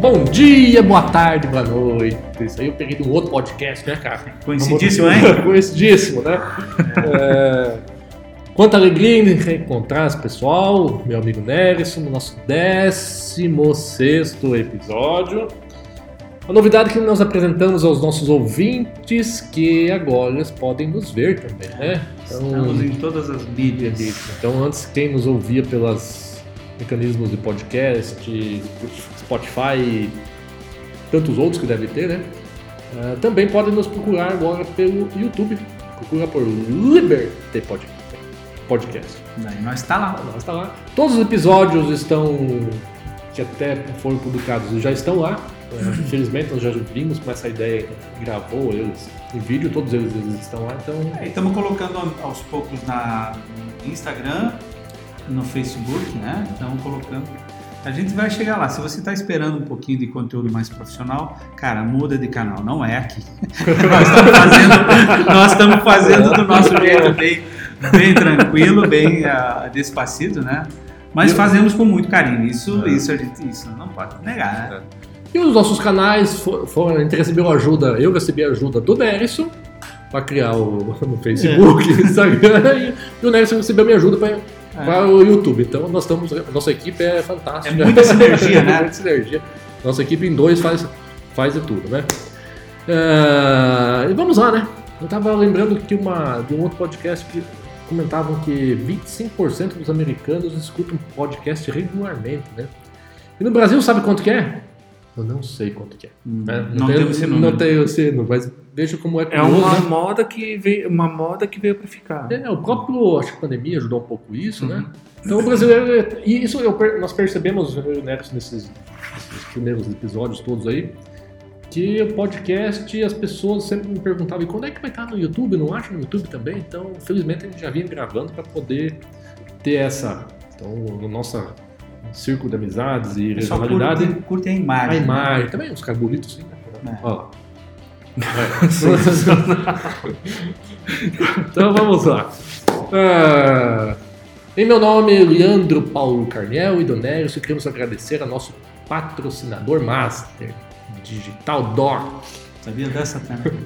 Bom dia, boa tarde, boa noite. Isso aí eu peguei de um outro podcast, né, cara? Conhecidíssimo, hein? Conhecidíssimo, né? É... Quanta alegria em reencontrar esse pessoal, meu amigo Nerison, no nosso 16 episódio. A novidade que nós apresentamos aos nossos ouvintes que agora eles podem nos ver também, né? Então, Estamos em todas as mídias. Então, antes, quem nos ouvia pelos mecanismos de podcast, Spotify e tantos outros que deve ter, né? Uh, também podem nos procurar agora pelo YouTube. Procura por Liberty Podcast. Daí nós está lá. Nós está lá. Todos os episódios estão que até foram publicados já estão lá. É, infelizmente nós já vimos com essa ideia, gravou eles em vídeo, todos eles, eles estão lá, então. É, estamos colocando aos poucos na, no Instagram, no Facebook, né? Estamos colocando. A gente vai chegar lá. Se você está esperando um pouquinho de conteúdo mais profissional, cara, muda de canal. Não é aqui. nós estamos fazendo, nós estamos fazendo do nosso jeito bem, bem tranquilo, bem uh, despacito, né? Mas fazemos com muito carinho. Isso, é. isso a gente, isso não pode negar. Né? E os nossos canais foram, a gente recebeu ajuda, eu recebi ajuda do Nerison para criar o no Facebook, é. Instagram, e o Nerison recebeu minha ajuda para é. para o YouTube. Então nós estamos, nossa equipe é fantástica. É muita sinergia, né? muita sinergia. Nossa equipe em dois faz, faz de tudo, né? Uh, e vamos lá, né? Eu estava lembrando que uma, de um outro podcast que comentavam que 25% dos americanos escutam podcast regularmente, né? E no Brasil, sabe quanto que é? Eu não sei quanto que é. Hum, né? Não, não tenho esse número. Não tenho esse número, mas veja como é que É uma né? moda que veio, uma moda que veio para ficar. É, o próprio, acho que a pandemia ajudou um pouco isso, né? uhum. né? Então o brasileiro, e isso eu, nós percebemos, eu e o Neto, nesses, nesses primeiros episódios todos aí, que o podcast, as pessoas sempre me perguntavam, e quando é que vai estar no YouTube? Não acha no YouTube também? Então, felizmente, a gente já vinha gravando para poder ter essa. Então, no nossa círculo de amizades e regionalidade. Curte, curte a imagem. A imagem. Né? Também uns caras bonitos, sim. Né? É. Ó. então vamos lá. Ah, em meu nome, Leandro Paulo Carniel e Donélio, queremos agradecer a nosso patrocinador master, Digital Doc. Sabia dessa?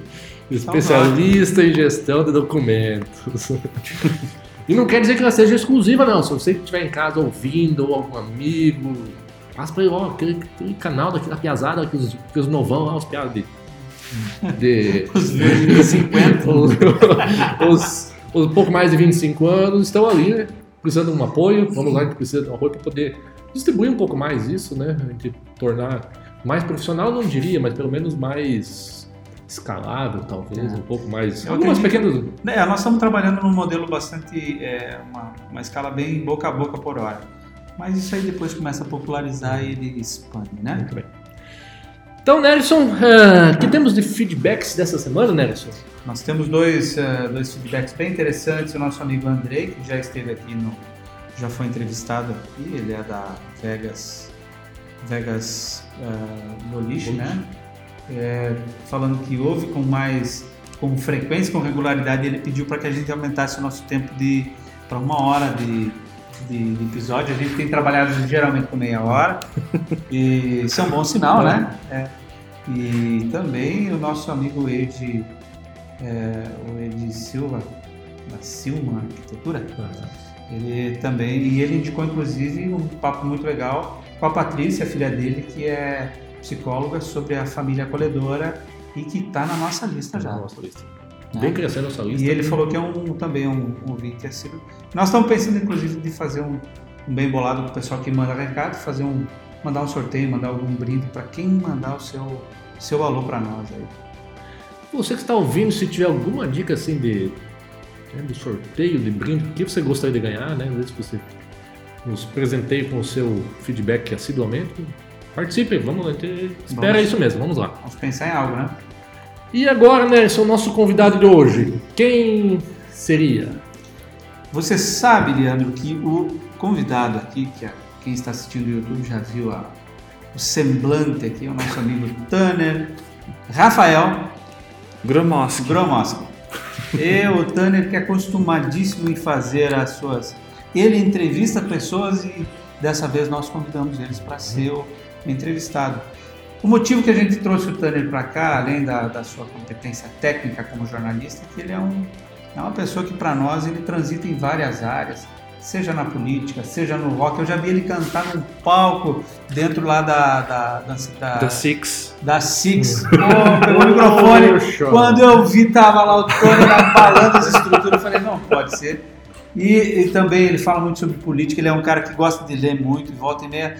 Especialista em gestão de documentos. E não quer dizer que ela seja exclusiva, não. Se você estiver em casa ouvindo, ou algum amigo, passa pra ele, ó, aquele, aquele canal daquela piazada, que os, que os novão lá, os piados de. de os 50. os, os, os um pouco mais de 25 anos estão ali, né? Precisando de um apoio. Vamos lá, a gente precisa de um apoio para poder distribuir um pouco mais isso, né? A gente tornar mais profissional, não diria, mas pelo menos mais escalável, talvez, é. um pouco mais. Eu algumas pequenas. É, nós estamos trabalhando num modelo bastante. É, uma, uma escala bem boca a boca por hora. Mas isso aí depois começa a popularizar e ele expande, né? Muito bem. Então, Nelson, uh, que temos de feedbacks dessa semana, Nelson? Nós temos dois, uh, dois feedbacks bem interessantes. O nosso amigo Andrei, que já esteve aqui no. já foi entrevistado aqui, ele é da Vegas. Vegas uh, Boliche, né? É, falando que houve com mais com frequência, com regularidade, ele pediu para que a gente aumentasse o nosso tempo de para uma hora de, de, de, episódio. A gente tem trabalhado geralmente com meia hora e isso é um bom sinal, né? É. E também o nosso amigo Ed, é, o Ed Silva, da Silma Arquitetura, ele também, e ele indicou inclusive um papo muito legal com a Patrícia, filha dele, que é psicóloga sobre a família acolhedora e que está na nossa lista já. Nossa lista. Né? Bem crescendo a nossa lista. E ele falou que é um, também um, um ouvinte assíduo. Nós estamos pensando, inclusive, de fazer um, um bem bolado para o pessoal que manda recado, fazer um, mandar um sorteio, mandar algum brinde para quem mandar o seu, seu alô para nós aí. Você que está ouvindo, se tiver alguma dica assim de, né, de sorteio, de brinde, o que você gostaria de ganhar, né? Às vezes você nos presenteie com o seu feedback assiduamente, Participe, vamos lá. Espera vamos, isso mesmo, vamos lá. Vamos pensar em algo, né? E agora, Nelson, nosso convidado de hoje. Quem seria? Você sabe, Leandro, que o convidado aqui, que é, quem está assistindo no YouTube já viu a, o semblante aqui, o nosso amigo Tanner Rafael Gromoski. Gromoski. E o Tanner que é acostumadíssimo em fazer as suas. Ele entrevista pessoas e dessa vez nós convidamos eles para ser o entrevistado. O motivo que a gente trouxe o Tanner para cá, além da, da, sua competência técnica como jornalista, é que ele é, um, é uma pessoa que para nós ele transita em várias áreas, seja na política, seja no rock. Eu já vi ele cantar num palco dentro lá da da da, da, da Six. Da Six. Oh, pegou o microfone. Quando eu vi tava lá o Tony abalando as estruturas, eu falei não pode ser. E, e, também ele fala muito sobre política. Ele é um cara que gosta de ler muito, e volta e meia.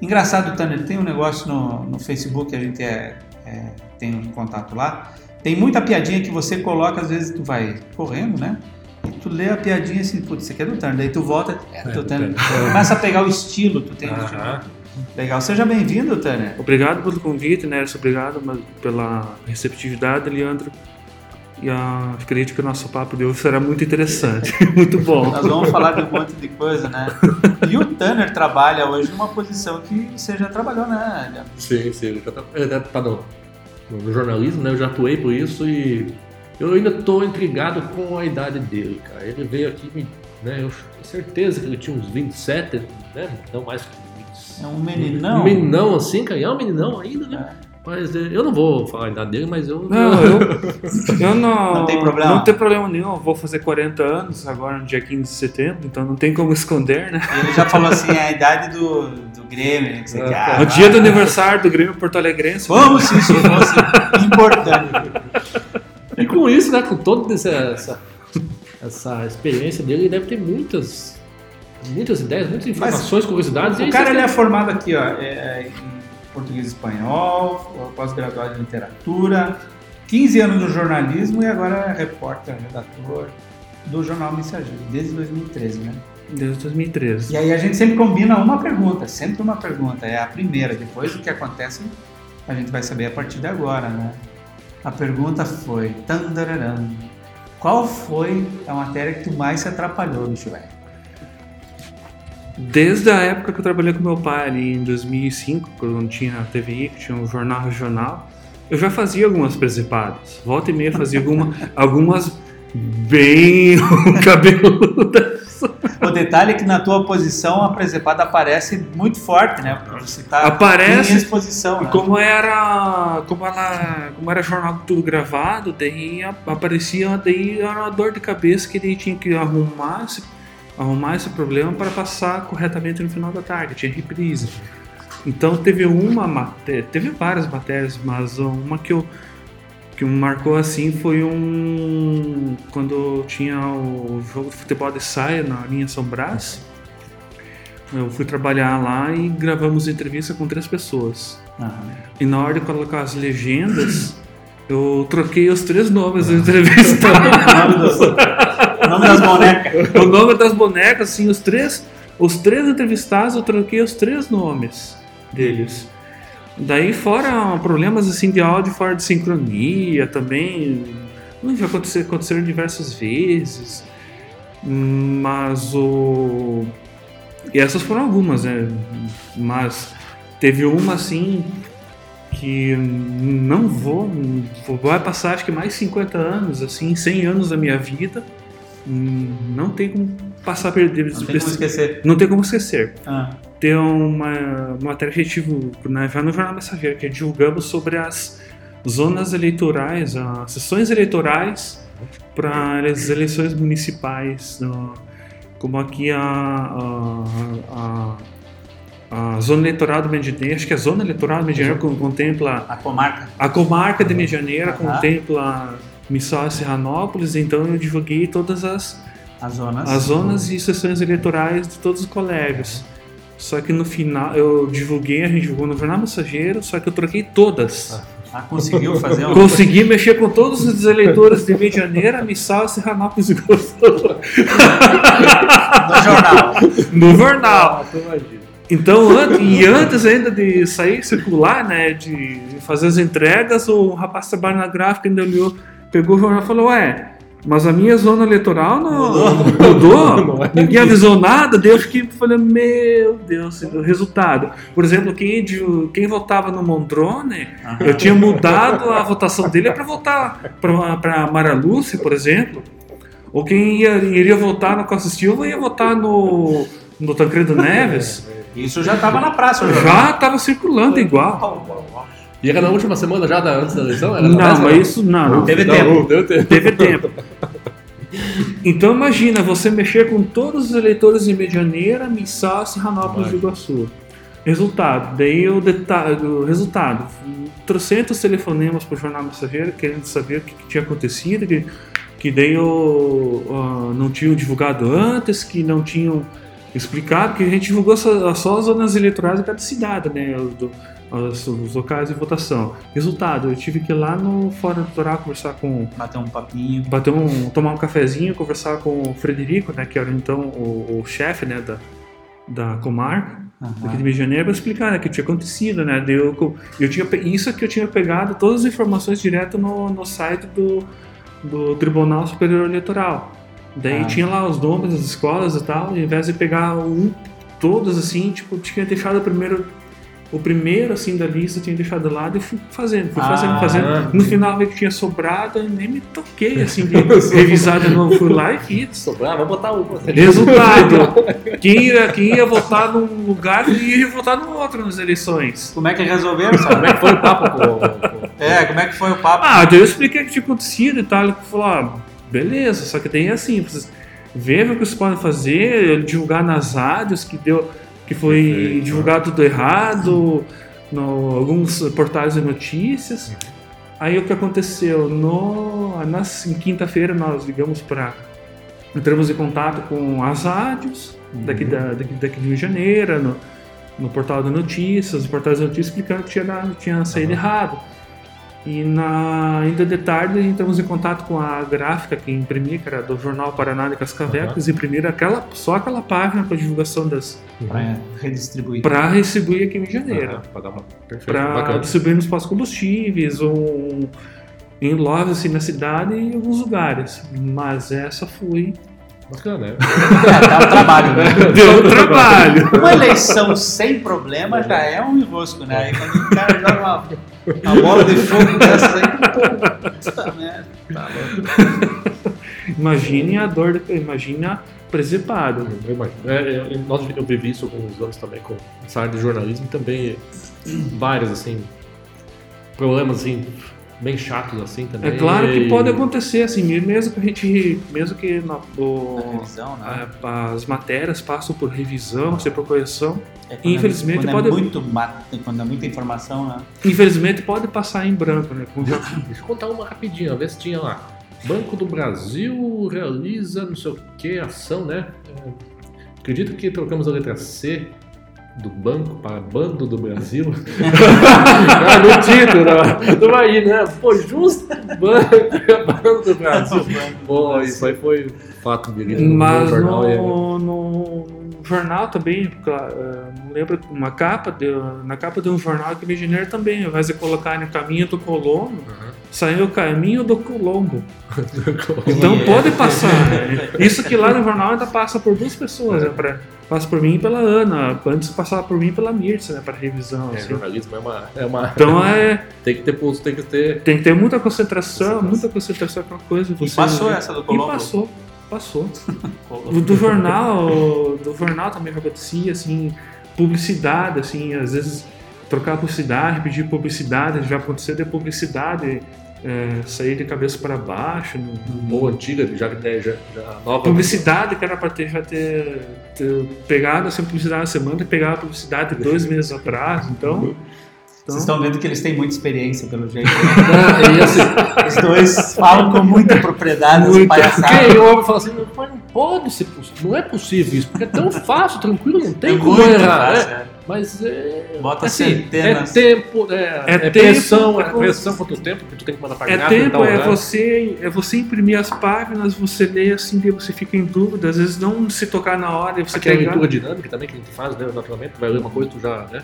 Engraçado, Tanner, tem um negócio no, no Facebook, a gente é, é, tem um contato lá. Tem muita piadinha que você coloca, às vezes tu vai correndo, né? E tu lê a piadinha assim, putz, isso aqui é do Tanner. Daí tu volta, é, é do Tanner. Começa a pegar o estilo, tu tem uh -huh. Legal, seja bem-vindo, Tanner. Obrigado pelo convite, Nerson. Obrigado pela receptividade, Leandro. E a, acredito que o nosso papo de hoje será muito interessante, muito bom. Nós vamos falar de um monte de coisa, né? E o Tanner trabalha hoje numa posição que você já trabalhou, né? Sim, sim. Tá, é, tá no, no, jornalismo, né? Eu já atuei por isso e eu ainda estou intrigado com a idade dele, cara. Ele veio aqui, né? Eu tenho certeza que ele tinha uns 27, né? Não mais que 20. É um meninão? Um meninão assim, cara. E é um meninão ainda, né? É. Mas eu não vou falar a idade dele, mas eu. Não, eu, eu não. Não tem problema. Não tem problema nenhum. Eu vou fazer 40 anos agora no dia 15 de setembro, então não tem como esconder, né? Ele já falou assim: é a idade do, do Grêmio, né? Que você quer. O dia do aniversário do Grêmio Porto Alegrense. Vamos se isso fosse importante. E com isso, né? Com toda essa, essa, essa experiência dele, ele deve ter muitas. Muitas ideias, muitas informações, mas, curiosidades. O cara ele é formado aqui, ó, é, em português e espanhol, pós-graduado em literatura, 15 anos no jornalismo e agora é repórter, redator do Jornal Mensageiro, desde 2013, né? Desde 2013. E aí a gente sempre combina uma pergunta, sempre uma pergunta, é a primeira, depois o que acontece a gente vai saber a partir de agora, né? A pergunta foi, tandararam, qual foi a matéria que tu mais se atrapalhou, bicho velho? Desde a época que eu trabalhei com meu pai ali em 2005, quando tinha a TVI, que tinha um jornal regional, eu já fazia algumas presepadas. Volta e meia fazia alguma, algumas bem cabeludas. O detalhe é que na tua posição a presepada aparece muito forte, né? Você tá aparece em exposição. Né? Como era, como ela, como era jornal tudo gravado, daí aparecia daí era uma dor de cabeça que ele tinha que arrumar arrumar esse problema para passar corretamente no final da tarde, tinha reprise. Então teve uma matéria, teve várias matérias, mas uma que eu que me marcou assim foi um quando tinha o jogo de futebol de saia na linha São Brás. Eu fui trabalhar lá e gravamos entrevista com três pessoas. Uhum. E na hora de colocar as legendas, eu troquei os três nomes dos entrevistados. o nome das bonecas. o nome das bonecas, assim, os três, os três entrevistados, eu troquei os três nomes deles. Daí fora problemas assim de áudio fora de sincronia também. Já aconteceu, aconteceram diversas vezes. Mas o. E essas foram algumas, né? Mas teve uma assim que não vou, vai passar acho que mais 50 anos, assim, 100 anos da minha vida, não tem como passar perder. Não tem como esquecer. Não tem como esquecer. Ah. Tem uma, uma matéria que a gente já no Jornal Mensageiro, que divulgamos sobre as zonas eleitorais, as sessões eleitorais para as eleições municipais, como aqui a, a, a a zona eleitoral do Medianeira, acho que a zona eleitoral do Medianeira contempla a comarca. A comarca de Medianeira uhum. contempla Missal e Serranópolis, então eu divulguei todas as as zonas, as zonas e sessões eleitorais de todos os colégios. Só que no final eu divulguei, a gente divulgou no Jornal Mensageiro, só que eu troquei todas. Ah, conseguiu fazer uma... Consegui mexer com todos os eleitores de Medianeira, Missal Serranópolis e Gostou. No jornal. No jornal. Então, antes, e antes ainda de sair circular, né, de fazer as entregas, o rapaz trabalha na gráfica ainda olhou, pegou o jornal e falou: Ué, mas a minha zona eleitoral não mudou, mudou. É ninguém avisou nada. Daí eu fiquei falando: Meu Deus, o resultado. Por exemplo, quem, quem votava no Mondrone, eu tinha mudado a votação dele para votar para Mara Lúcia, por exemplo. Ou quem ia, iria votar no Costa Silva ia votar no, no Tancredo Neves. Isso já estava na praça, jornal. Já estava circulando igual. E era na última semana já da, antes da eleição? Era Não, mas isso não. não. Teve Não, tempo. Deu tempo. Teve tempo. Então imagina você mexer com todos os eleitores de Medianeira, Missal e Ranópolis do Iguaçu. Resultado, daí o, o resultado, trocentos telefonemas para o jornal mensageiro querendo saber o que, que tinha acontecido, que, que daí o, ah, não tinham divulgado antes, que não tinham explicado, que a gente divulgou só, só as zonas eleitorais de cada cidade, né? do- os, os locais de votação. Resultado, eu tive que ir lá no Fórum Eleitoral conversar com Bater um papinho. bater um, tomar um cafezinho, conversar com o Frederico, né, que era então o, o chefe, né, da, da comarca aqui de Rio de Janeiro, para explicar, né, o que tinha acontecido, né, eu, eu tinha, isso que eu tinha pegado todas as informações direto no, no site do, do Tribunal Superior Eleitoral. Daí Ah. tinha lá os nomes das escolas e tal, e ao invés de pegar um, todos assim, tipo, tinha deixado primeiro o primeiro assim da lista eu tinha deixado de lado e fui fazendo, fui fazendo, Ah, fazendo. No final vi que tinha sobrado e nem me toquei assim de revisar de novo, fui lá e fiz. Sobrar, vamos botar uma. Resultado: quem ia, quem ia votar num lugar ia votar no outro nas eleições. Como é que resolveram, sabe? Como é que foi o papo com, É, como é que foi o papo? Ah, daí eu expliquei o que tinha acontecido e tal. Ele falou: ah, beleza, só que é assim, vocês vejam o que vocês podem fazer, divulgar nas rádios que deu. Que foi Perfeito. divulgado tudo errado, no alguns portais de notícias. Aí o que aconteceu? No, na em quinta-feira nós ligamos para. entramos em contato com as rádios daqui, da, daqui, daqui de Rio de Janeiro, no, no portal da notícias, os portais da notícias explicando que tinha, tinha saído Aham. errado. E na, ainda de tarde entramos em contato com a gráfica que imprimia, que era do Jornal Paraná de Cascavecas, imprimiram aquela, só aquela página para divulgação das. Pra redistribuir. para distribuir aqui em Rio de Janeiro dar uma. Perfeito, para distribuir nos postos combustíveis ou em lojas assim, na cidade e em alguns lugares. Mas essa foi. Bacana, né? É, dá um trabalho, né? Deu trabalho! Uma eleição sem problema já é um enrosco, né? Aí quando o cara joga uma, uma bola de fogo dessas aí, puta merda. Tá louco. Imagine a dor, de, imagine a presepada. Eu imagino. É, é, nós, eu vivi isso alguns anos também com essa área de jornalismo e também vários, assim, problemas, assim, bem chatos, assim, também. É claro que pode acontecer, assim, mesmo que a gente. Mesmo que na- o- revisão, né? a- as matérias passam por revisão, sempre por correção. É quando é- infelizmente quando pode- É muito, quando é muita informação, né? Infelizmente pode passar em branco, né? Com- Deixa eu contar uma rapidinho, ver se tinha lá. Banco do Brasil realiza não sei o que, ação, né? É, acredito que trocamos a letra C do banco para Bando do Brasil. ah, no título, não, vai ir, né? Pô, justo banco, Bando do Brasil. Pô, isso aí foi fato verídico. Mas jornal é- no, no- no jornal também, claro, eh, não lembro, uma capa, de, na capa de um jornal Rio de Janeiro também, ao invés de colocar no caminho do Colombo, Aham. saiu o caminho do Colombo. Então É. pode passar. né? Isso que lá no jornal ainda passa por duas pessoas, né? Pra, passa por mim e pela Ana, antes passava por mim e pela Mirce, né? Para revisão. É, assim. jornalismo é uma. É uma Então é, tem que ter pulso, tem que ter. tem que ter muita concentração, muita concentração com a coisa. E você- passou essa do E Colombo? passou, passou. O do jornal, do jornal também já acontecia, assim, publicidade, assim, às vezes trocar publicidade, pedir publicidade, já aconteceu de publicidade é, sair de cabeça para baixo. no- Ou antiga, já, já, já nova. Publicidade que era para ter já ter, ter pegado assim, publicidade na semana e pegar a publicidade dois meses atrás, então. então Vocês estão vendo que eles têm muita experiência, pelo jeito. né? E assim, Os dois falam com muita propriedade, palhaçadas. Quem ouve fala assim, mas não pode ser possível, não é possível isso, porque é tão fácil, tranquilo, não tem É como errar. fácil, né? é. Mas é. Bota assim, centenas. É tempo, é, é, tempo, pressão, é é pressão contra o tempo, que tu tem que mandar É pagar. tempo, é você, é você imprimir as páginas, você lê assim, você fica em dúvida, às vezes não se tocar na hora, e você Aquela pegar. leitura dinâmica também que a gente faz, né, naturalmente, tu vai ler uma coisa, tu já, né?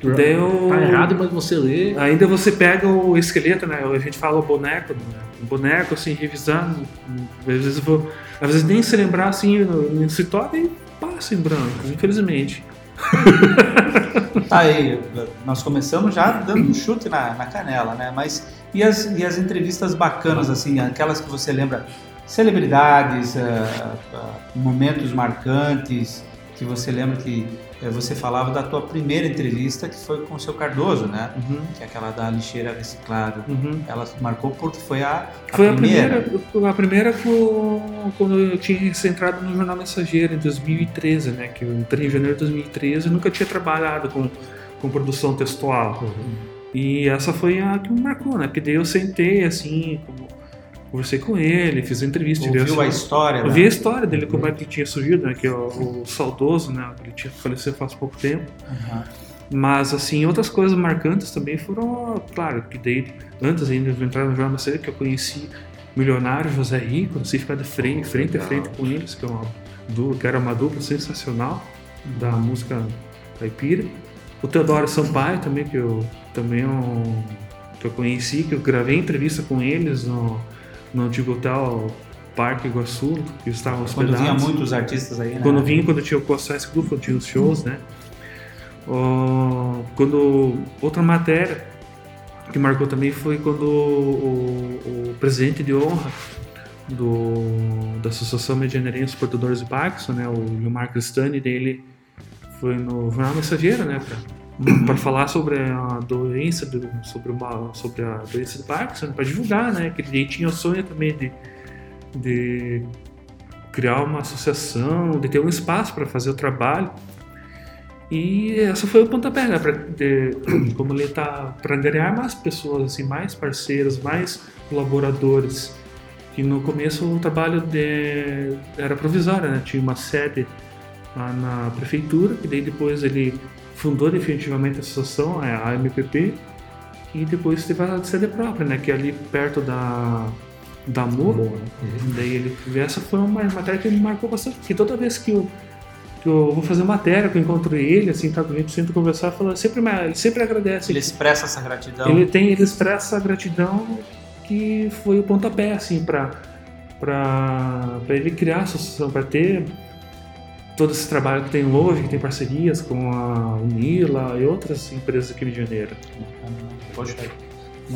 Tu já Deu- tá errado, mas você lê. Ainda você pega o esqueleto, né? A gente fala o boneco, né? Boneco assim, revisando. Às vezes, vou, às vezes nem se lembrar assim, no- toca e passa em branco, infelizmente. Tá aí, nós começamos já dando um chute na, na canela, né? Mas e as, e as entrevistas bacanas, assim, aquelas que você lembra, celebridades, ah, ah, momentos marcantes, que você lembra que você falava da tua primeira entrevista que foi com o seu Cardoso, né? Uhum. Que é aquela da lixeira reciclada. Uhum. Ela marcou porque foi a, a foi primeira. a primeira. A primeira foi quando eu tinha entrado no Jornal Mensageiro em 2013, né? Que eu entrei em janeiro de 2013 e nunca tinha trabalhado com, com produção textual. Uhum. E essa foi a que me marcou, né? Porque daí eu sentei assim, como conversei com ele, fiz uma entrevista. Ouviu a história, né? Ouvi a história dele, como é que tinha surgido, né? Que é o, o saudoso, né? Ele tinha falecido faz pouco tempo. Uhum. Mas, assim, outras coisas marcantes também foram, claro, que daí, antes ainda de entrar no Jornal Série, que eu conheci milionário José Rico, assim, ficar de frente, frente a frente com eles, que, é uma que era uma dupla sensacional da música caipira. O Teodoro Sampaio também, que eu também é um, que eu conheci, que eu gravei entrevista com eles no no antigo hotel Parque Iguaçu, que estavam hospedados. Quando vinha muitos artistas aí, né? Quando vinha, quando tinha o Cossais Club, quando tinha os shows, né? Uh, quando outra matéria que marcou também foi quando o, o, presidente de honra do, da Associação Medianeirense Exportadores de Paxson, né, o Gilmar Cristani, dele foi no Jornal Mensageiro, né, para falar sobre a doença do, sobre uma sobre a doença de Parkinson para divulgar né que ele tinha o sonho também de, de criar uma associação de ter um espaço para fazer o trabalho. E essa foi o pontapé né, para como ele está para ganhar mais pessoas assim mais parceiros mais colaboradores. Que no começo o trabalho de, era provisório né tinha uma sede lá na prefeitura e daí depois ele fundou definitivamente a associação, é a MPP, e depois teve a sede própria, né, que é ali perto da da MUR. Uhum. Daí ele, essa foi uma matéria que me marcou bastante, porque toda vez que eu, que eu vou fazer matéria, que eu encontro ele, assim, tá doente, sinto conversar, fala, sempre, ele sempre agradece. Ele expressa essa gratidão. Ele tem, ele expressa a gratidão que foi o pontapé, assim, para para ele criar a associação, para ter todo esse trabalho que tem hoje, que tem parcerias com a Unila e outras empresas aqui de Janeiro. Poxa,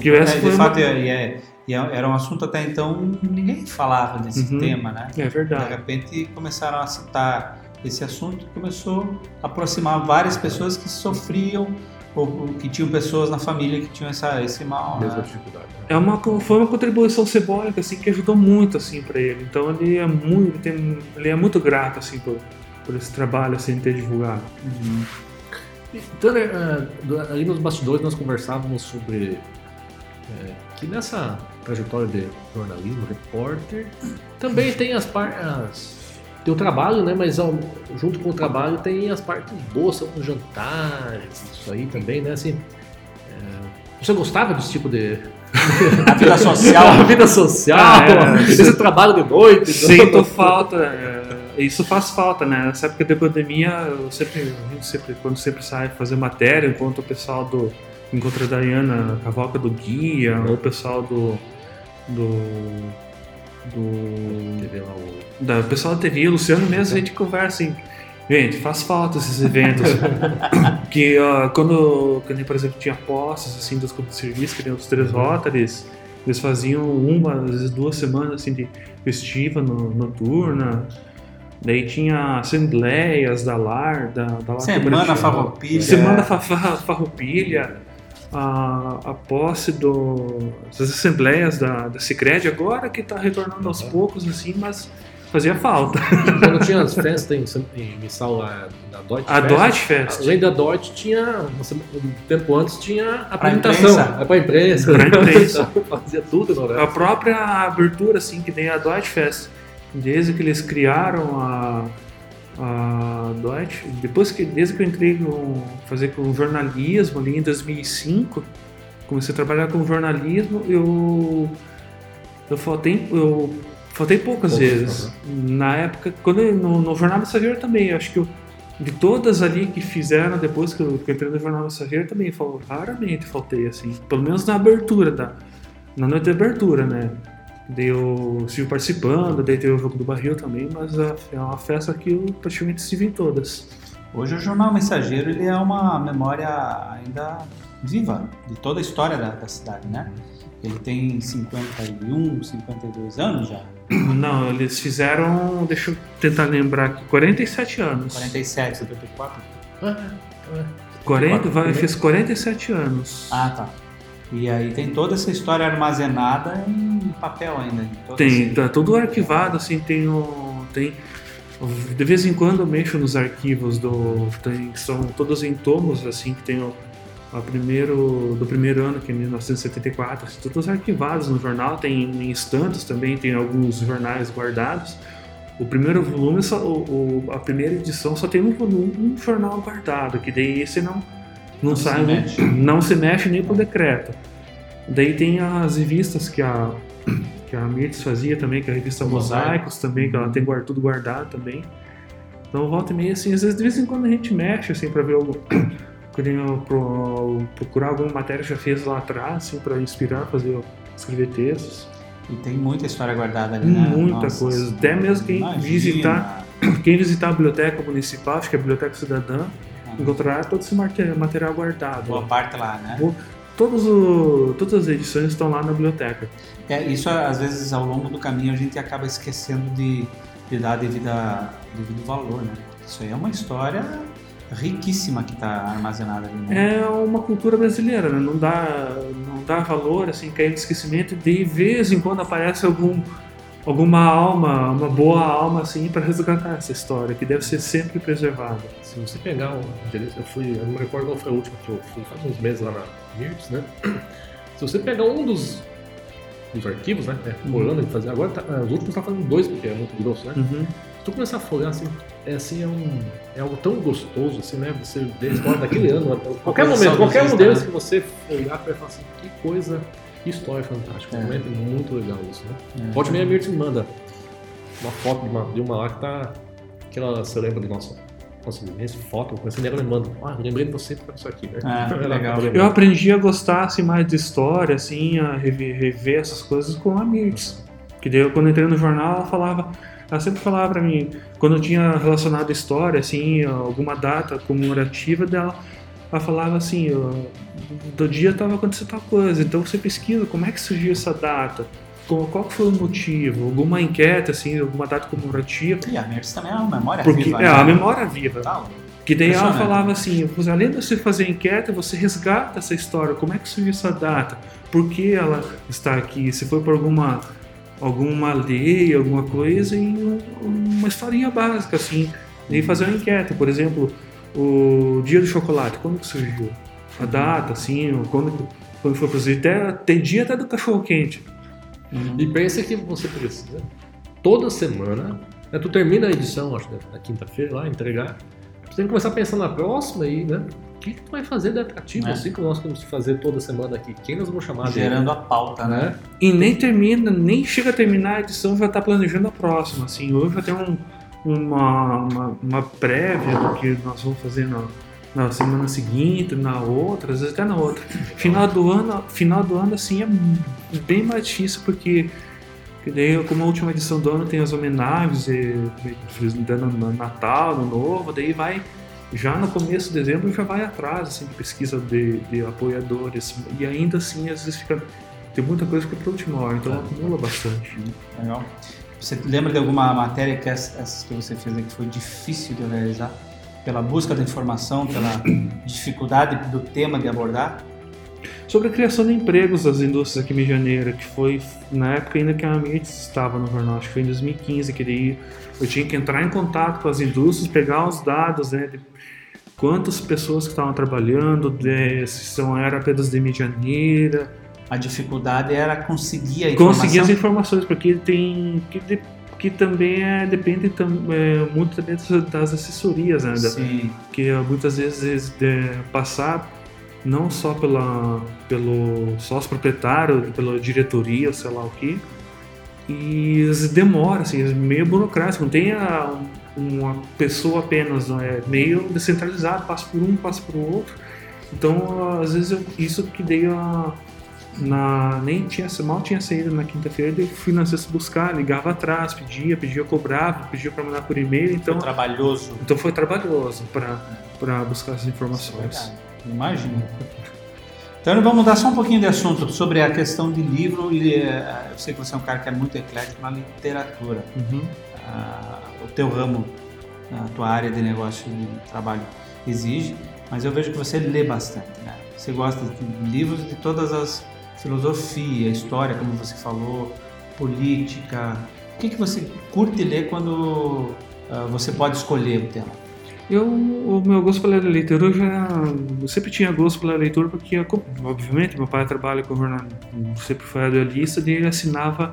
que é, de fato, uma... é, é, era um assunto até então ninguém falava desse uhum, tema, né? É verdade. De repente começaram a citar esse assunto, começou a aproximar várias pessoas que sofriam ou que tinham pessoas na família que tinham essa, esse mal. Mesma né? dificuldade. Né? É uma, foi uma contribuição simbólica assim que ajudou muito assim para ele. Então ele é muito, ele é muito grato assim por por esse trabalho sem ter divulgado. Uhum. Então, uh, aí nos bastidores nós conversávamos sobre é, que nessa trajetória de jornalismo, repórter, também tem as partes. Tem o trabalho, né? Mas ao, junto com o trabalho tem as partes boas, são os jantares, isso aí também, né? Assim, é, você gostava desse tipo de. A vida social. A vida social, ah, é, esse trabalho de noite. Sinto falta. Isso faz falta, né? Nessa época da pandemia, eu sempre, sempre quando sempre sai fazer matéria, enquanto o pessoal do. Encontra a Dayana, cavalca do guia, ou o pessoal do. do. do. TV lá, o... Da, o pessoal da TV, o Luciano mesmo, a gente conversa assim. Gente, faz falta esses eventos. que uh, quando, quando, por exemplo, tinha postas assim, dos clubes de serviço, que tem os três uhum. Rotaries, eles faziam uma, às vezes duas semanas assim, de festiva no, noturna. Daí tinha assembleias da LAR, da, da LAR Semana Farroupilha. Semana Farroupilha, a, a posse do, das assembleias da, da Cicred, agora que está retornando aos poucos, assim, mas fazia falta. Quando tinha as festas em, em Missal lá da Deutsche A Fest, Deutsche Fest. Além da Deutsche, tinha, um tempo antes, tinha a apresentação. É para a imprensa. Pra imprensa. fazia tudo, não A própria abertura, assim, que tem a Deutsche Fest desde que eles criaram a, a Deutsche, depois que desde que eu entrei no fazer com jornalismo ali em 2005, comecei a trabalhar com jornalismo, eu eu faltei eu faltei poucas Poucos, vezes. Na época, quando eu, no, no jornal mensageiro também, acho que eu, de todas ali que fizeram depois que eu, que eu entrei no jornal mensageiro também, raramente faltei assim, pelo menos na abertura da na noite de abertura, né? Daí eu estive participando, daí teve o jogo do barril também, mas é uma festa que eu praticamente estive em todas. Hoje o Jornal Mensageiro ele é uma memória ainda viva de toda a história da, da cidade, né? Ele tem 51, 52 anos já? Não, eles fizeram, deixa eu tentar lembrar aqui, 47 anos. 47, 74? Ah, é. 40, vai, fez 47 anos. Ah, tá. E aí tem toda essa história armazenada em papel ainda. Tem, esse- tá tudo arquivado, assim, tem o. Tem, de vez em quando eu mexo nos arquivos do. Tem, são todos em tomos, assim, que tem o a primeiro, do primeiro ano, que é 1974, assim, todos arquivados no jornal, tem em estantes também, tem alguns jornais guardados. O primeiro volume, só, o, o- a primeira edição só tem um volume, um jornal guardado, que daí esse não, não, Não se sai, mexe. não se mexe nem por decreto. Daí tem as revistas que a, que a Mirtz fazia também, que é a revista Mosaico. Mosaicos também, que ela tem guard- tudo guardado também. Então volta e meia, assim, às vezes de vez em quando a gente mexe, assim, pra ver queria pro- procurar alguma matéria que já fez lá atrás, assim, pra inspirar, fazer, escrever textos. E tem muita história guardada ali, né? Muita Nossa, coisa. Até mesmo quem imagina. visitar- Quem visitar a biblioteca municipal, acho que é a Biblioteca Cidadã, encontrará todo esse mate- material guardado. Boa parte lá, né? Todos o- todas as edições estão lá na biblioteca. É, isso, às vezes, ao longo do caminho, a gente acaba esquecendo de, de dar devida, devido valor, né? Isso aí é uma história riquíssima que está armazenada ali, né? É uma cultura brasileira, né? Não dá, não dá valor, assim, cai no esquecimento. De vez em quando aparece algum, alguma alma, uma boa alma, assim, para resgatar essa história, que deve ser sempre preservada. Se você pegar um. Eu fui. Eu não me recordo qual foi a última que eu fui faz uns meses lá na Mirtz, né? Se você pegar um dos, dos arquivos, né? É, por ano que fazer agora, tá, ah, os últimos tá fazendo dois, porque é muito grosso, né? Uhum. Se tu começar a folhear assim, é assim, é um. É algo tão gostoso, assim, né? Você vê a história daquele ano, até- qualquer momento, qualquer um deles né? que você olhar, vai falar assim, que coisa, que história fantástica. É. Realmente é muito legal isso, né? É. Volte meia Mirtz me manda uma foto de uma, de uma lá que tá. Que ela se lembra do nosso. Nossa, esse foto, eu comecei nela lembrando. Ah, eu lembrei de você por isso aqui, né? Ah, Ela legal. Eu aprendi a gostar assim, mais de história, assim, a rever, rever essas coisas com a Mirtz. Que daí, quando eu entrei no jornal, ela falava, ela sempre falava pra mim, quando eu tinha relacionado a história, assim, alguma data comemorativa dela, ela falava assim, do dia estava acontecendo tal coisa, então você pesquisa como é que surgiu essa data, qual, foi o motivo, alguma enquete, assim, alguma data comemorativa, E a Mertz também é uma memória porque viva, é né? a memória viva. Tá, Que daí ela falava assim, além de você fazer enquete, você resgata essa história, como é que surgiu essa data, por que ela está aqui, se foi por alguma, alguma lei, alguma coisa, e um- uma historinha básica, assim. E fazer uma enquete, por exemplo, o dia do chocolate, quando que surgiu? A data, assim, quando, quando foi produzido, até, tem dia até do cachorro quente. Uhum. E pensa que você precisa, toda semana, né, tu termina a edição, acho, né, na quinta-feira lá, entregar, tu tem que começar a pensar na próxima aí, né? O que, que tu vai fazer de atrativo É. assim que nós temos que fazer toda semana aqui? Quem nós vamos chamar de- Gerando a pauta, né? né? E nem termina, nem chega a terminar a edição, já está planejando a próxima. Assim, hoje já tem um, uma, uma, uma prévia do que nós vamos fazer na, na semana seguinte, na outra, às vezes até na outra. Final do ano, final do ano assim é bem mais difícil porque que daí, como a última edição do ano tem as homenagens, e, dando Natal, no Novo, daí vai já no começo de dezembro já vai atrás assim, de pesquisa de, de apoiadores e ainda assim às vezes fica tem muita coisa que é para última hora, então acumula bastante. Legal. Você lembra de alguma matéria que essa, essas que você fez aí que foi difícil de realizar? Pela busca da informação, pela dificuldade do tema de abordar? Sobre a criação de empregos das indústrias aqui em Janeiro, que foi na época ainda que a Mirtz estava no jornal, acho que foi em 2015, que daí eu tinha que entrar em contato com as indústrias, pegar os dados, né, de quantas pessoas que estavam trabalhando, de, se são, era apenas de Medianeira, A dificuldade era conseguir a informação. conseguir as informações, porque tem que, que também é, depende tam- é, muito também das- assessorias, né, Sim, que eh, muitas vezes é, passar não só pela, pelo sócio proprietário, pela diretoria, sei lá o que, e demora, assim, é meio burocrático, não tem a- uma pessoa apenas, não é meio descentralizado, passa por um, passa por outro. Então, às vezes, eu, isso que dei a. Na, nem tinha, mal tinha saído na quinta-feira, eu fui na sexta buscar, ligava atrás, pedia, pedia, cobrava, pedia para mandar por e-mail, então foi trabalhoso. então foi trabalhoso para buscar as informações. Verdade. Imagino. Então vamos mudar só um pouquinho de assunto sobre a questão de livro. E, uh, eu sei que você é um cara que é muito eclético na literatura. Uhum. Uh, o teu ramo, a tua área de negócio de trabalho exige, mas eu vejo que você lê bastante. Né? Você gosta de livros de todas as filosofia, história, como você falou, política. O que, que você curte ler quando uh, você pode escolher o tema? Eu, o meu gosto pela leitura, eu já eu sempre tinha gosto pela leitura porque, obviamente, meu pai trabalha com jornal, sempre foi radialista, e ele assinava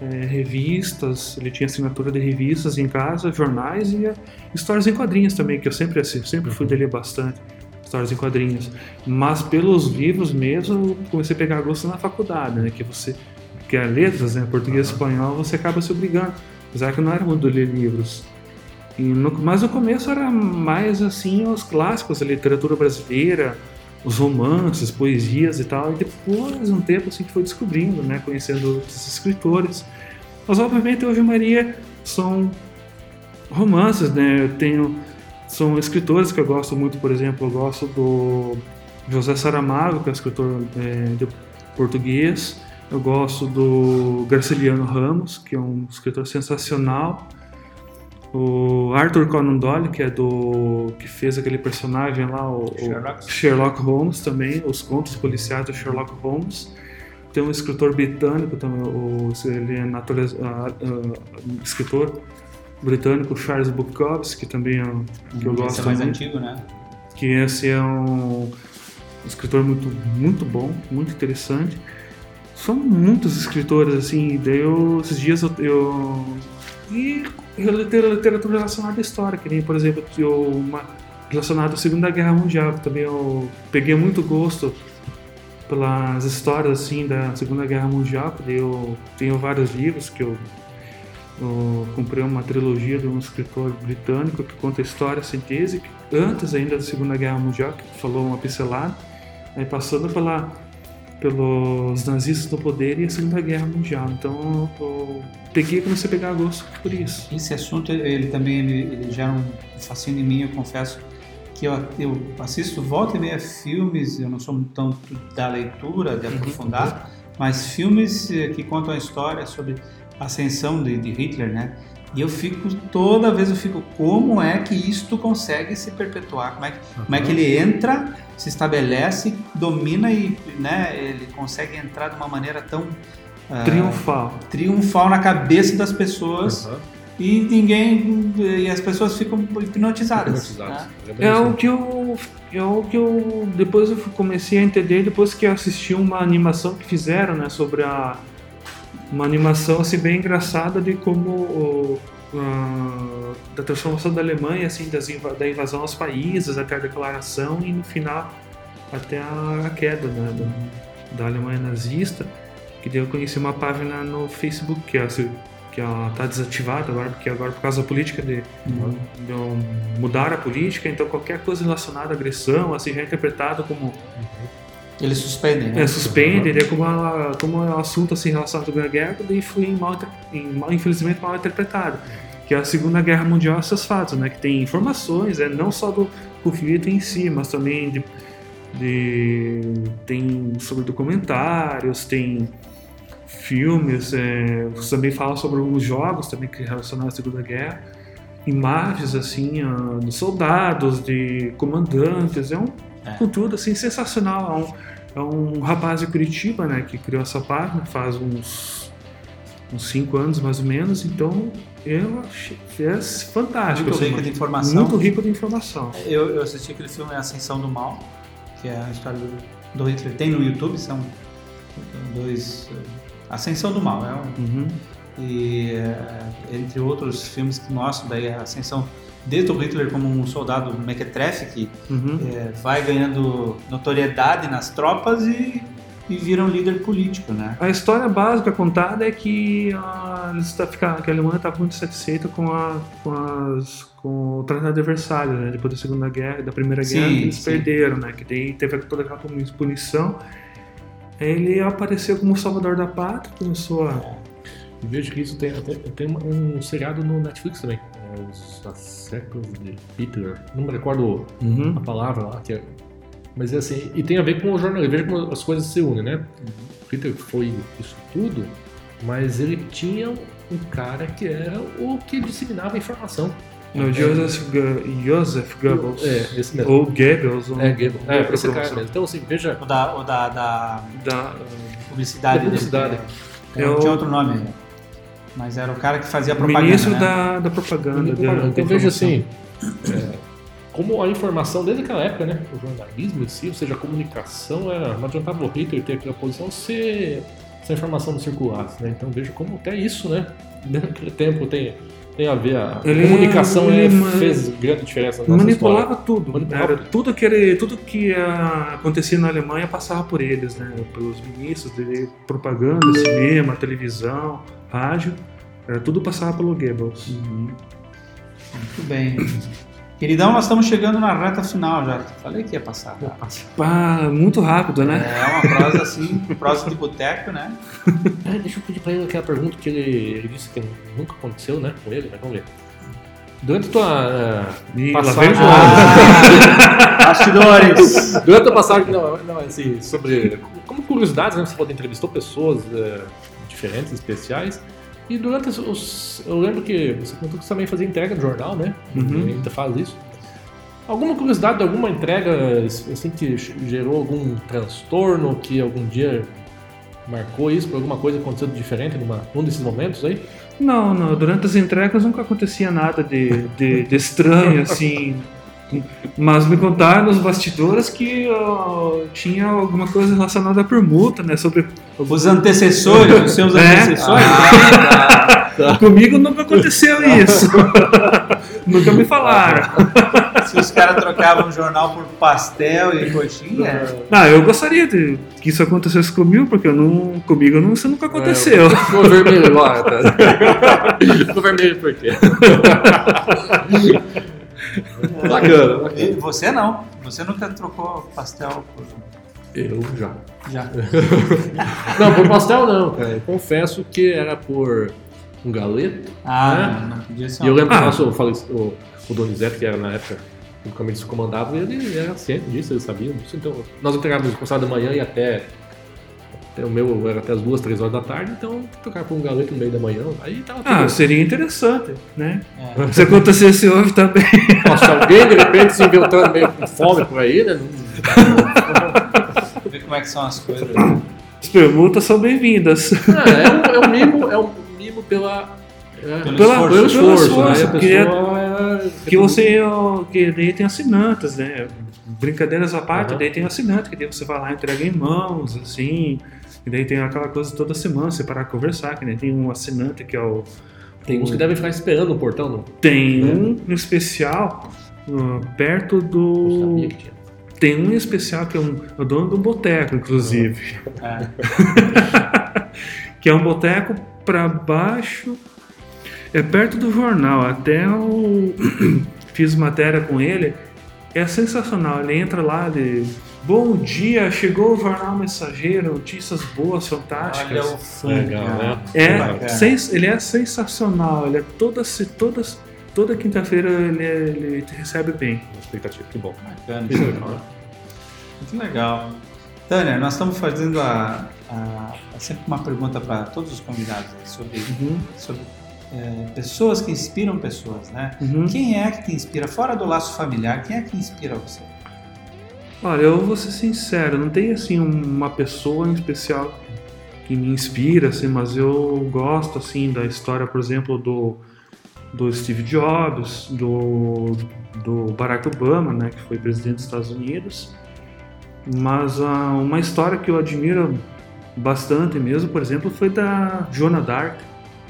é, revistas, ele tinha assinatura de revistas em casa, jornais e histórias em quadrinhos também, que eu sempre sempre fui dele bastante, histórias em quadrinhos. Mas pelos livros mesmo, comecei a pegar gosto na faculdade, né, que você que é letras, né, português e espanhol, você acaba se obrigando. Apesar que eu não era muito de ler livros. E no, mas no começo era mais assim os clássicos da literatura brasileira, os romances, poesias e tal. E depois, um tempo assim que foi descobrindo, né, conhecendo outros escritores. Mas obviamente hoje a maioria são romances, né? Eu tenho são escritores que eu gosto muito, por exemplo, eu gosto do José Saramago, que é escritor é, de português. Eu gosto do Graciliano Ramos, que é um escritor sensacional. O Arthur Conan Doyle, que é do que fez aquele personagem lá, o Sherlock, o Sherlock Holmes também, os contos policiais do Sherlock Holmes. Tem um escritor britânico também, o, ele é natureza, uh, uh, escritor britânico Charles Bukowski, que também é que eu gosto esse é mais muito, antigo, né? Que esse é um escritor muito muito bom, muito interessante. São muitos escritores assim, daí eu, esses dias eu, eu e literatura relacionada à história, que nem, por exemplo, eu, uma relacionada à Segunda Guerra Mundial, que também eu peguei muito gosto pelas histórias assim da Segunda Guerra Mundial, porque eu tenho vários livros que eu, eu comprei uma trilogia de um escritor britânico que conta a história científica antes ainda da Segunda Guerra Mundial, que falou uma pincelada, aí passando pela pelos nazistas no poder e a Segunda Guerra Mundial. Então eu peguei comecei a pegar gosto por isso. Esse assunto ele também ele, ele gera um fascínio em mim, eu confesso que eu, eu assisto volta e meia filmes, eu não sou tanto da leitura, de uhum. aprofundar, mas filmes eh, que contam a história sobre ascensão de, de Hitler, né? E eu fico, toda vez eu fico, como é que isto consegue se perpetuar? Como é que, uhum. como é que ele entra, se estabelece, domina e né, ele consegue entrar de uma maneira tão... Uh, triunfal. Triunfal na cabeça das pessoas. Uhum. E ninguém. E as pessoas ficam hipnotizadas. hipnotizadas. Né? É, é o que eu. É o que eu. Depois eu comecei a entender, depois que eu assisti uma animação que fizeram, né? Sobre a uma animação assim bem engraçada de como uh, da transformação da Alemanha assim das, da invasão aos países até a declaração e no final até a, queda né, da, da, Alemanha nazista que daí eu conheci uma página no Facebook que é que ela está desativada agora porque agora por causa da política de, uhum. de mudar a política então qualquer coisa relacionada à agressão assim já é interpretado como uhum eles suspendem, né? É, suspendem, uhum. como, a, como é um assunto assim relacionado à guerra, daí foi mal, em, infelizmente mal interpretado. Que é a Segunda Guerra Mundial, esses fatos, né? Que tem informações, é, não só do conflito em si, mas também de, de tem sobre documentários, tem filmes, é, também fala sobre alguns jogos também que relacionados à Segunda Guerra, imagens assim uh, de soldados, de comandantes, é um é. Contudo, assim, sensacional. É um, é um rapaz de Curitiba, né, que criou essa página faz uns, uns cinco anos mais ou menos, então eu achei é fantástico. Muito rico de informação. Muito rico de informação. Eu, eu assisti aquele filme Ascensão do Mal, que é a história do, do Hitler. Tem no YouTube, são dois. Ascensão do Mal, é um, uhum. E é, entre outros filmes que mostram daí a ascensão desde o Hitler como um soldado mequetrefe que uhum. é, vai ganhando notoriedade nas tropas e, e vira um líder político, né? A história básica contada é que a, que a Alemanha estava muito satisfeita com, a, com, as, com o Tratado de Versalhes, né? Depois da Segunda Guerra, da Primeira Guerra, sim, eles sim. perderam, né? Que daí teve toda aquela punição. Ele apareceu como salvador da pátria, começou a... vejo que isso tem, tem, tem um seriado no Netflix também os séculos de Hitler. Não me recordo uhum. a palavra lá, que é, Mas é assim, e tem a ver com o jornalismo, veja como as coisas se unem, né? O Hitler foi isso tudo, mas ele tinha um cara que era o que disseminava a informação. O Joseph, Joseph Goebbels. É, esse mesmo. Ou Goebbels. ou- É, Goebbels. É, outra esse cara mesmo. Então, assim, veja. O da, o da, da Da, publicidade. Da publicidade. dele, é- É o- outro nome. Mas era o cara que fazia o propaganda. ministro né? da, da propaganda. da- da Então, veja informação. assim. é, como a informação desde aquela época, né? O jornalismo em si, ou seja, a comunicação, era, não adiantava o Hitler ter aquela posição se, se a informação não circulasse, né? Então veja como até isso, né? Naquele tempo tem, tem a ver, a Ele- comunicação é, fez grande diferença na nossa Manipulava história. tudo. Manipulava Era tudo que, ele, tudo que ah, acontecia na Alemanha passava por eles, né? Pelos ministros de propaganda, cinema, televisão, rádio. Era, tudo passava pelo Goebbels. Uhum. Muito bem. Queridão, nós estamos chegando na reta final já. Falei que ia passar. tá? Muito rápido, né? É uma prosa assim, prosa de boteco, né? É, deixa eu pedir pra ele aquela pergunta que ele, ele disse que nunca aconteceu, né? Com ele, mas vamos ver. Durante a tua E eh, lá passagem. Ah, bastidores! Durante a passagem, não, não, assim, sobre. Como curiosidades, né? Você pode entrevistou pessoas eh, diferentes, especiais. E durante os, Eu lembro que você contou que você também fazia entrega de jornal, né? Uhum. Ainda faz isso. Alguma curiosidade de alguma entrega assim que gerou algum transtorno que algum dia marcou isso por alguma coisa de diferente numa, num desses momentos aí? Não, não, durante as entregas nunca acontecia nada de, de, de estranho, assim. Mas me contaram nos bastidores que ó, tinha alguma coisa relacionada à permuta, né? Sobre. Os antecessores, os seus É? antecessores. Comigo nunca aconteceu isso. nunca me falaram. Se os caras trocavam jornal por pastel e coxinha. Não, eu gostaria de que isso acontecesse comigo, porque eu não, comigo não, isso nunca aconteceu. Ficou vermelho agora, tá? Ficou vermelho por quê? bacana, bacana. Você não. Você nunca trocou pastel por. Eu já. Já. Não, por pastel não, cara. Eu confesso que era por um galeto. Ah, É. não podia ser. E eu lembro que Ah. o nosso, o, o Donizete, que era na época o caminho comandava, ele era ciente disso, ele sabia disso. Então, nós entregávamos o sábado da manhã e até, até o meu era até as duas, três horas da tarde, então tocar por um galeto no meio da manhã, aí tava tudo. Ah, seria interessante, né? É. Se acontecesse hoje também. Nossa, se alguém de repente se inventando meio com fome por aí, né? Ver como é que são as coisas. né? As permutas são bem-vindas. Não, é, um, é um mimo, é um mimo pela. é, Pelo Pela- esforço. pelo esforço, pelo né? esforço, A que é- pessoa é- Que você, que daí tem assinantes, né? Brincadeiras à parte, Aham. daí tem assinante, que daí você vai lá e entrega em mãos, assim. E daí tem aquela coisa toda semana, você parar conversar, que nem tem um assinante que é o. Tem uns que devem ficar esperando no portão, não? Tem É. um especial uh, perto Eu do. sabia que tinha. Tem um especial que é um, o dono do boteco, inclusive. É. que é um boteco pra baixo. É perto do jornal. Até eu fiz matéria com ele. É sensacional. Ele entra lá de. Bom dia, chegou o jornal mensageiro, notícias boas, fantásticas. Olha o fã. Legal, cara. né? É, sens- ele é sensacional. Ele é toda, toda, toda quinta-feira ele, ele te recebe bem. Expectativa, que bom. Bacana. É legal, né? Muito legal. Tânia, nós estamos fazendo a, a- a- sempre uma pergunta para todos os convidados aí sobre, sobre é, pessoas que inspiram pessoas, né? Uhum. Quem é que te inspira, fora do laço familiar, quem é que inspira você? Olha, eu vou ser sincero, não tem assim uma pessoa em especial que me inspira, assim, mas eu gosto assim da história, por exemplo, do, do Steve Jobs, do, do Barack Obama, né, que foi presidente dos Estados Unidos. Mas ah, uma história que eu admiro bastante mesmo, por exemplo, foi da Joana Dark,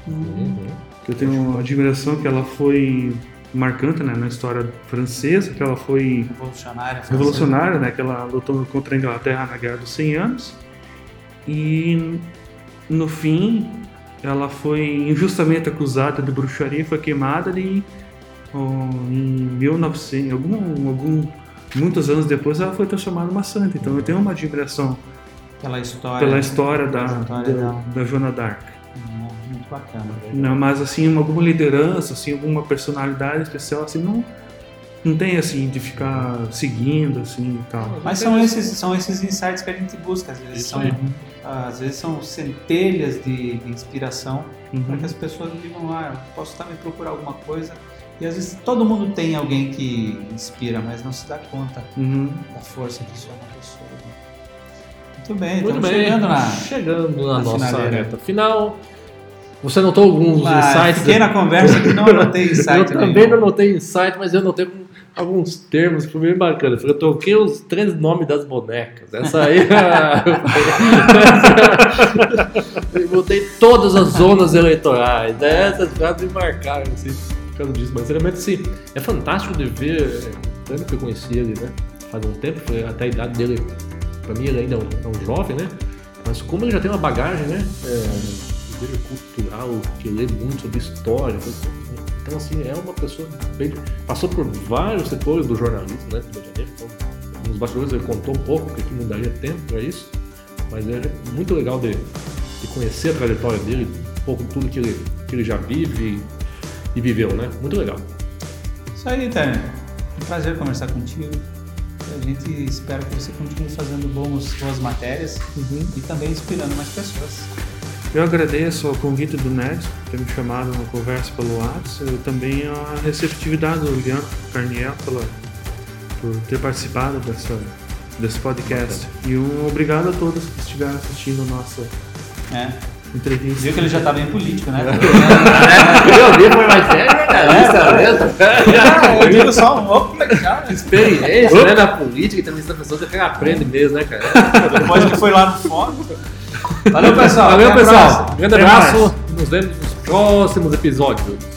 Uhum. que eu tenho uma admiração que ela foi marcante né, na história francesa, que ela foi Revolucionária. revolucionária, né, que ela lutou contra a Inglaterra na Guerra dos 100 Anos. E no fim, ela foi injustamente acusada de bruxaria foi queimada e ó, em 1900, algum, algum muitos anos depois ela foi transformada numa santa. Então eu tenho uma admiração Pela história. pela história da história da, dela. da Joana d'Arc. Muito bacana. Não, mas assim, alguma liderança, assim, alguma personalidade especial, assim, não, não tem assim de ficar seguindo assim e tal. Mas são esses, são esses insights que a gente busca. Às vezes, são, às vezes são centelhas de, de inspiração uhum. para que as pessoas digam, ah, eu posso estar me procurar alguma coisa. E às vezes todo mundo tem alguém que inspira, mas não se dá conta uhum. da força que isso é uma pessoa. Muito bem, Muito bem. chegando na, chegando na, na nossa finaleira. reta final. Você notou alguns mas, insights? Fiquei na conversa que não anotei insight. eu também não anotei insight, mas eu anotei alguns termos que foi bem bacana. Eu troquei os três nomes das bonecas. Essa aí. eu botei todas as zonas eleitorais. Essas frases me marcaram assim, por causa disso. Mas realmente assim, é fantástico de ver. Tanto que eu conheci ele, né? Faz um tempo, foi até a idade dele. Pra mim ele ainda é um, é um jovem, né? Mas como ele já tem uma bagagem, né? É, cultural, que lê muito sobre história. Então, assim, é uma pessoa bem. Passou por vários setores do jornalismo, né? Do Janeiro. Então, nos bastidores ele contou um pouco, porque não daria tempo para isso. Mas é muito legal de, de, conhecer a trajetória dele, um pouco tudo que ele, que ele já vive e, e viveu, né? Muito legal. Isso aí, Tânia. Um prazer conversar contigo. A gente espera que você continue fazendo bons, boas matérias uhum. e também inspirando mais pessoas. Eu agradeço ao convite do Ned ter me chamado na conversa pelo WhatsApp e também a receptividade do Leandro Carniel pela, por ter participado dessa, desse podcast. E um obrigado a todos que estiveram assistindo a nossa é. entrevista. Viu que ele já está bem político, né? eu vi, foi mais sério, jornalista mesmo. Eu digo só um pouco legal. Experiência né, na política e também essa pessoa você aprende mesmo, né, cara? Depois que foi lá no fórum. Valeu, pessoal. Valeu, pessoal. Grande abraço. Nos vemos nos próximos episódios.